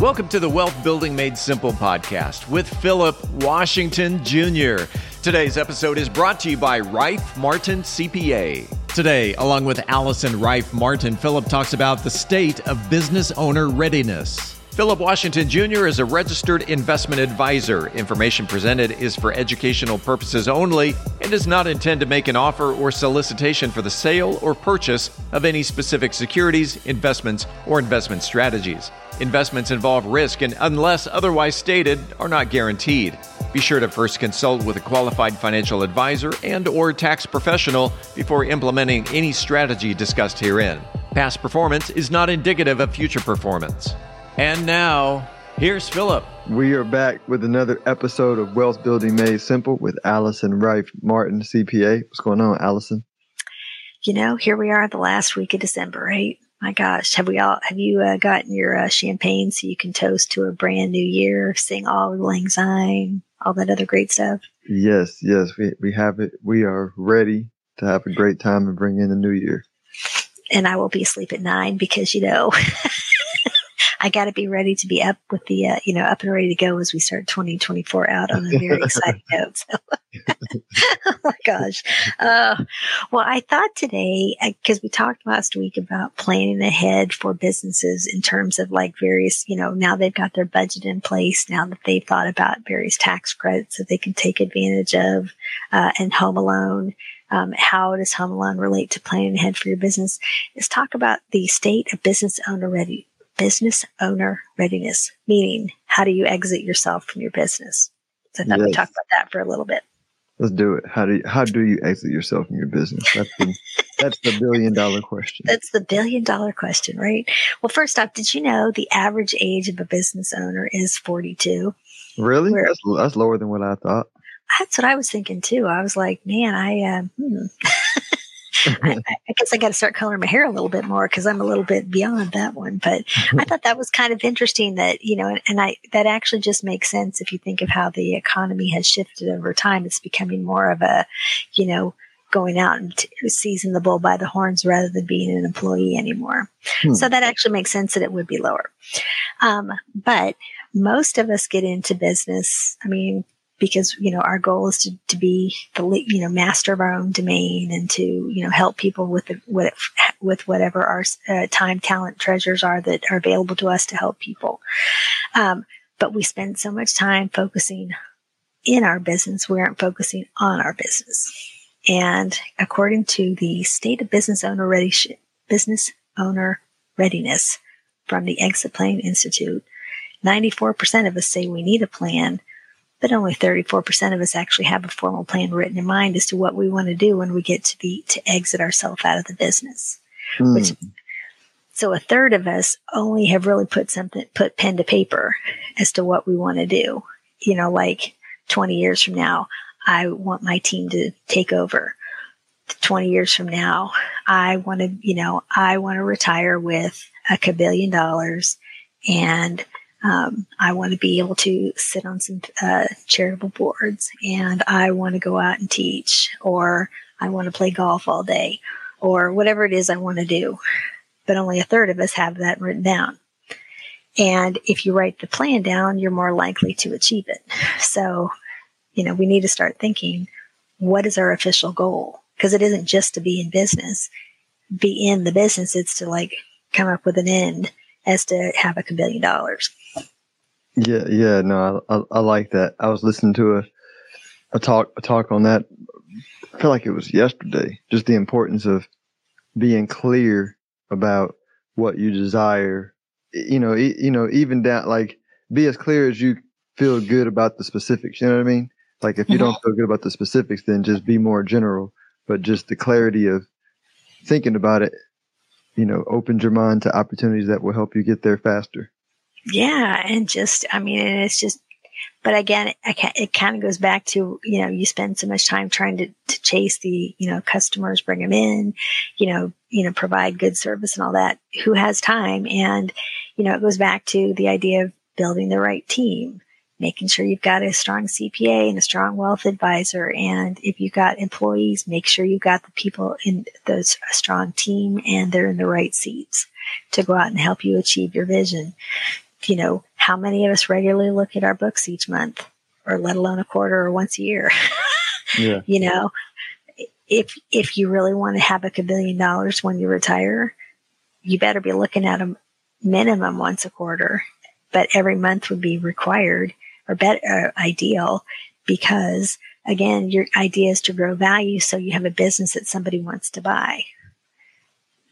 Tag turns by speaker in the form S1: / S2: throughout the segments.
S1: Welcome to the Wealth Building Made Simple podcast with Philip Washington Jr. Today's episode is brought to you by Rife Martin CPA. Today, along with Allison Rife Martin, Philip talks about the state of business owner readiness. Philip Washington Jr. is a registered investment advisor. Information presented is for educational purposes only and does not intend to make an offer or solicitation for the sale or purchase of any specific securities, investments, or investment strategies. Investments involve risk and, unless otherwise stated, are not guaranteed. Be sure to first consult with a qualified financial advisor and or tax professional before implementing any strategy discussed herein. Past performance is not indicative of future performance. And now, here's Philip.
S2: We are back with another episode of Wealth Building Made Simple with Allison Rife Martin, CPA. What's going on, Allison?
S3: You know, here we are the last week of December, right? My gosh, have we all, have you uh, gotten your uh, champagne so you can toast to a brand new year, sing Auld Lang Syne, all that other great stuff?
S2: Yes, yes, we, we have it. We are ready to have a great time and bring in the new year.
S3: And I will be asleep at nine because, you know, I got to be ready to be up with the, uh, you know, up and ready to go as we start 2024 out on a very exciting note. So. oh my gosh. Uh, well, I thought today, because uh, we talked last week about planning ahead for businesses in terms of like various, you know, now they've got their budget in place, now that they've thought about various tax credits that they can take advantage of, uh, and home alone. Um, how does home alone relate to planning ahead for your business? Is talk about the state of business owner ready business owner readiness, meaning how do you exit yourself from your business? So I thought yes. we'd talk about that for a little bit.
S2: Let's do it. How do you, how do you exit yourself from your business? That's the, that's the billion dollar question.
S3: That's the billion dollar question, right? Well, first off, did you know the average age of a business owner is 42?
S2: Really? Where, that's, that's lower than what I thought.
S3: That's what I was thinking too. I was like, man, I, um, hmm. I, I, guess I got to start coloring my hair a little bit more because I'm a little bit beyond that one. But I thought that was kind of interesting that, you know, and, and I, that actually just makes sense if you think of how the economy has shifted over time. It's becoming more of a, you know, going out and t- seizing the bull by the horns rather than being an employee anymore. Hmm. So that actually makes sense that it would be lower. Um, but most of us get into business. I mean, because you know our goal is to, to be the you know master of our own domain and to you know help people with the, with, with whatever our uh, time talent treasures are that are available to us to help people. Um, but we spend so much time focusing in our business. We aren't focusing on our business. And according to the state of business owner ready business owner readiness from the exit plan institute 94% of us say we need a plan but only 34% of us actually have a formal plan written in mind as to what we want to do when we get to the to exit ourselves out of the business. Mm. Which so a third of us only have really put something put pen to paper as to what we want to do. You know, like 20 years from now, I want my team to take over. 20 years from now, I want to, you know, I want to retire with a kabillion dollars and um, I want to be able to sit on some uh, charitable boards and I want to go out and teach or I want to play golf all day or whatever it is I want to do. But only a third of us have that written down. And if you write the plan down, you're more likely to achieve it. So, you know, we need to start thinking, what is our official goal? Because it isn't just to be in business, be in the business. It's to like come up with an end as to have a billion dollars.
S2: Yeah, yeah, no, I, I, I, like that. I was listening to a a talk a talk on that. I feel like it was yesterday. Just the importance of being clear about what you desire. You know, e- you know, even down like be as clear as you feel good about the specifics. You know what I mean? Like if you mm-hmm. don't feel good about the specifics, then just be more general. But just the clarity of thinking about it, you know, opens your mind to opportunities that will help you get there faster.
S3: Yeah. And just, I mean, it's just, but again, it kind of goes back to, you know, you spend so much time trying to, to chase the, you know, customers, bring them in, you know, you know, provide good service and all that. Who has time? And, you know, it goes back to the idea of building the right team, making sure you've got a strong CPA and a strong wealth advisor. And if you've got employees, make sure you've got the people in those, a strong team and they're in the right seats to go out and help you achieve your vision you know, how many of us regularly look at our books each month, or let alone a quarter or once a year?
S2: Yeah.
S3: you know, if if you really want to have a billion dollars when you retire, you better be looking at a minimum once a quarter, but every month would be required or better ideal because again, your idea is to grow value so you have a business that somebody wants to buy.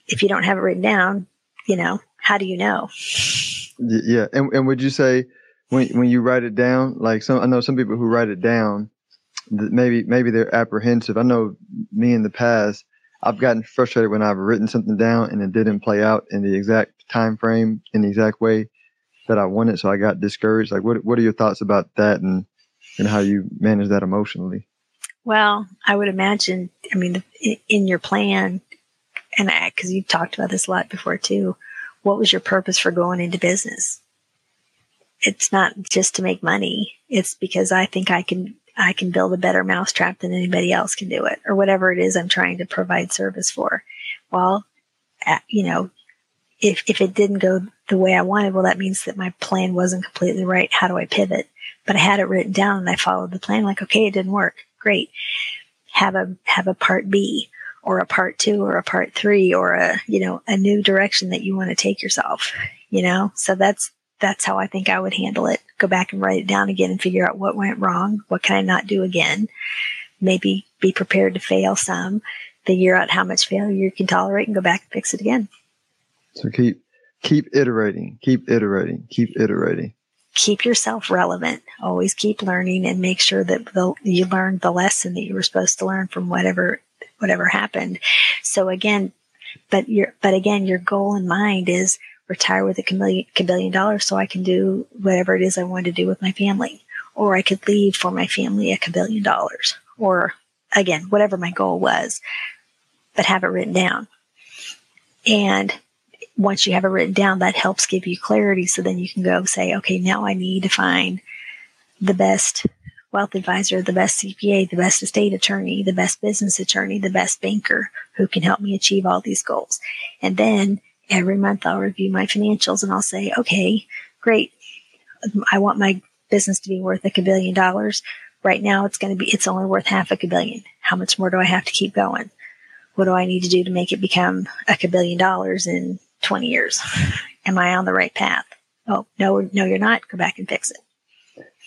S3: If you don't have it written down, you know, how do you know?
S2: Yeah. And, and would you say when, when you write it down, like some, I know some people who write it down, maybe, maybe they're apprehensive. I know me in the past, I've gotten frustrated when I've written something down and it didn't play out in the exact time frame in the exact way that I wanted. So I got discouraged. Like, what what are your thoughts about that and and how you manage that emotionally?
S3: Well, I would imagine. I mean, in your plan, and because you've talked about this a lot before too, what was your purpose for going into business? It's not just to make money. It's because I think I can I can build a better mousetrap than anybody else can do it, or whatever it is I'm trying to provide service for. Well, you know, if if it didn't go the way I wanted, well, that means that my plan wasn't completely right. How do I pivot? But I had it written down and I followed the plan. Like, okay, it didn't work. Great. Have a have a part B or a part two or a part three or a you know a new direction that you want to take yourself. You know, so that's that's how I think I would handle it. Go back and write it down again and figure out what went wrong. What can I not do again? Maybe be prepared to fail some, figure out how much failure you can tolerate and go back and fix it again.
S2: So keep keep iterating, keep iterating, keep iterating.
S3: Keep yourself relevant. Always keep learning and make sure that the, you learned the lesson that you were supposed to learn from whatever whatever happened. So again, but your but again, your goal in mind is retire with a billion, billion dollars so I can do whatever it is I want to do with my family. Or I could leave for my family a billion dollars. Or again, whatever my goal was, but have it written down. And once you have it written down, that helps give you clarity. So then you can go say, okay, now I need to find the best wealth advisor, the best CPA, the best estate attorney, the best business attorney, the best banker who can help me achieve all these goals. And then every month I'll review my financials and I'll say, okay, great. I want my business to be worth a billion dollars. Right now it's going to be, it's only worth half a billion. How much more do I have to keep going? What do I need to do to make it become a billion dollars in 20 years? Am I on the right path? Oh, no, no, you're not. Go back and fix it.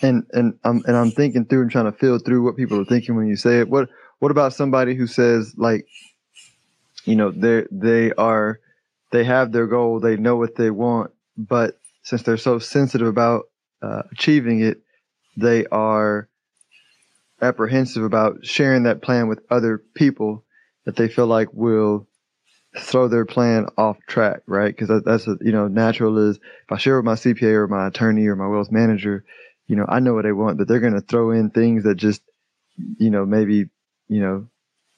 S2: And, and I'm, and I'm thinking through and trying to feel through what people are thinking when you say it. What, what about somebody who says like, you know, they they are they have their goal, they know what they want, but since they're so sensitive about uh, achieving it, they are apprehensive about sharing that plan with other people that they feel like will throw their plan off track, right? Because that's a, you know natural is if I share with my CPA or my attorney or my wealth manager, you know I know what they want, but they're going to throw in things that just you know maybe you know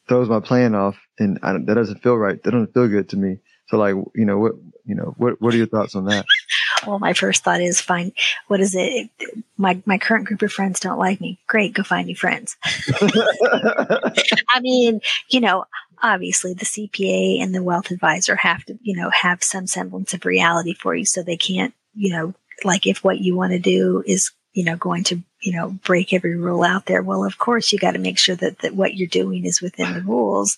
S2: throws my plan off, and I, that doesn't feel right. That doesn't feel good to me. So like, you know, what, you know, what, what are your thoughts on that?
S3: well, my first thought is find What is it? My, my current group of friends don't like me. Great. Go find new friends. I mean, you know, obviously the CPA and the wealth advisor have to, you know, have some semblance of reality for you. So they can't, you know, like if what you want to do is, you know, going to, you know, break every rule out there. Well, of course you got to make sure that, that what you're doing is within the rules.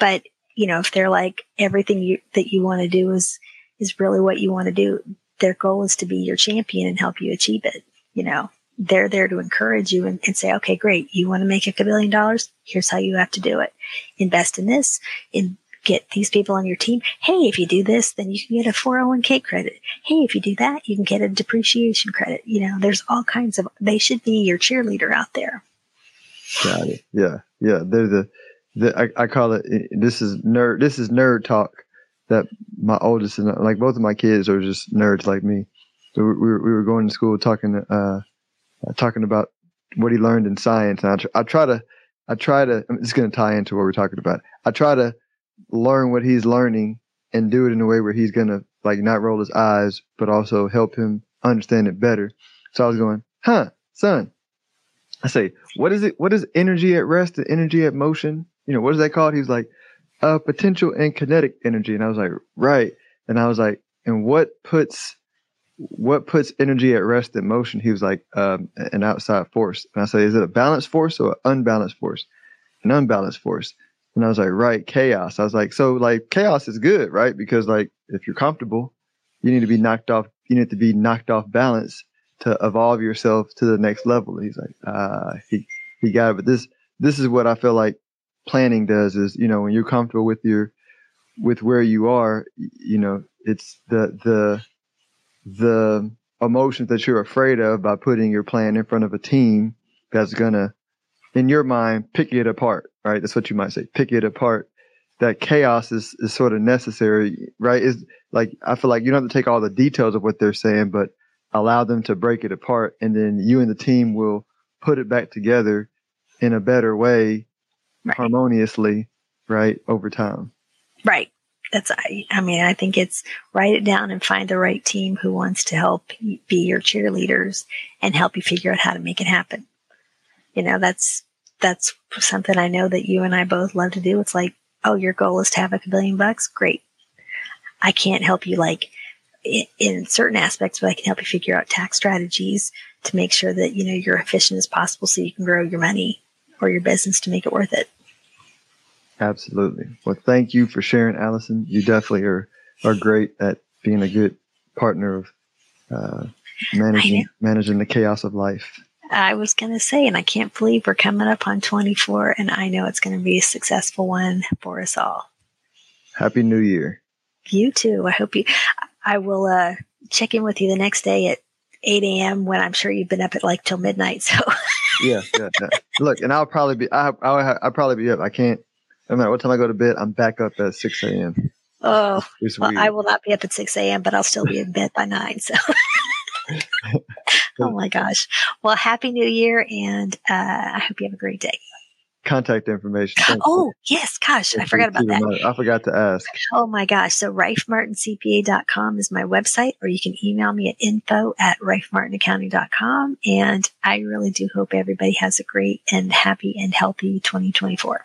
S3: But you know, if they're like everything you, that you want to do is, is really what you want to do, their goal is to be your champion and help you achieve it. You know, they're there to encourage you and, and say, okay, great. You want to make a billion dollars? Here's how you have to do it. Invest in this and get these people on your team. Hey, if you do this, then you can get a 401k credit. Hey, if you do that, you can get a depreciation credit. You know, there's all kinds of, they should be your cheerleader out there.
S2: Got it. Yeah. Yeah. They're the, the, I, I call it this is nerd this is nerd talk that my oldest and like both of my kids are just nerds like me. So we, we, were, going to school talking uh, talking about what he learned in science, and I, tr- I try to I try to it's going to tie into what we're talking about. I try to learn what he's learning and do it in a way where he's going to like not roll his eyes, but also help him understand it better. So I was going, huh, son. I say, what is it? What is energy at rest and energy at motion? you know, what is that called? He was like, uh, potential and kinetic energy. And I was like, right. And I was like, and what puts what puts energy at rest in motion? He was like, um, an outside force. And I said, is it a balanced force or an unbalanced force? An unbalanced force. And I was like, right, chaos. I was like, so like chaos is good, right? Because like if you're comfortable, you need to be knocked off. You need to be knocked off balance to evolve yourself to the next level. He's like, ah, he, he got it. But this, this is what I feel like planning does is, you know, when you're comfortable with your, with where you are, you know, it's the, the, the emotions that you're afraid of by putting your plan in front of a team that's gonna, in your mind, pick it apart, right? That's what you might say, pick it apart. That chaos is, is sort of necessary, right? Is like, I feel like you don't have to take all the details of what they're saying, but allow them to break it apart. And then you and the team will put it back together in a better way, right. harmoniously, right? Over time.
S3: Right that's I, I mean i think it's write it down and find the right team who wants to help be your cheerleaders and help you figure out how to make it happen. You know that's that's something i know that you and i both love to do. It's like oh your goal is to have a billion bucks? Great. I can't help you like in, in certain aspects but i can help you figure out tax strategies to make sure that you know you're efficient as possible so you can grow your money or your business to make it worth it
S2: Absolutely. Well, thank you for sharing, Allison. You definitely are are great at being a good partner of uh, managing managing the chaos of life.
S3: I was going to say, and I can't believe we're coming up on 24, and I know it's going to be a successful one for us all.
S2: Happy New Year.
S3: You too. I hope you. I will uh, check in with you the next day at 8 a.m. when I'm sure you've been up at like till midnight. So.
S2: yeah, yeah, yeah. Look, and I'll probably be. I, I'll, I'll probably be up. I can't no matter what time I go to bed, I'm back up at 6 a.m.
S3: Oh, well, I will not be up at 6 a.m., but I'll still be in bed by 9. So, oh my gosh. Well, Happy New Year, and uh, I hope you have a great day.
S2: Contact information.
S3: Thanks. Oh, yes. Gosh, I forgot about that.
S2: I forgot to ask.
S3: Oh my gosh. So, rifemartincpa.com is my website, or you can email me at info at rifemartinaccounting.com. And I really do hope everybody has a great and happy and healthy 2024.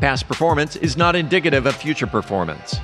S1: Past performance is not indicative of future performance.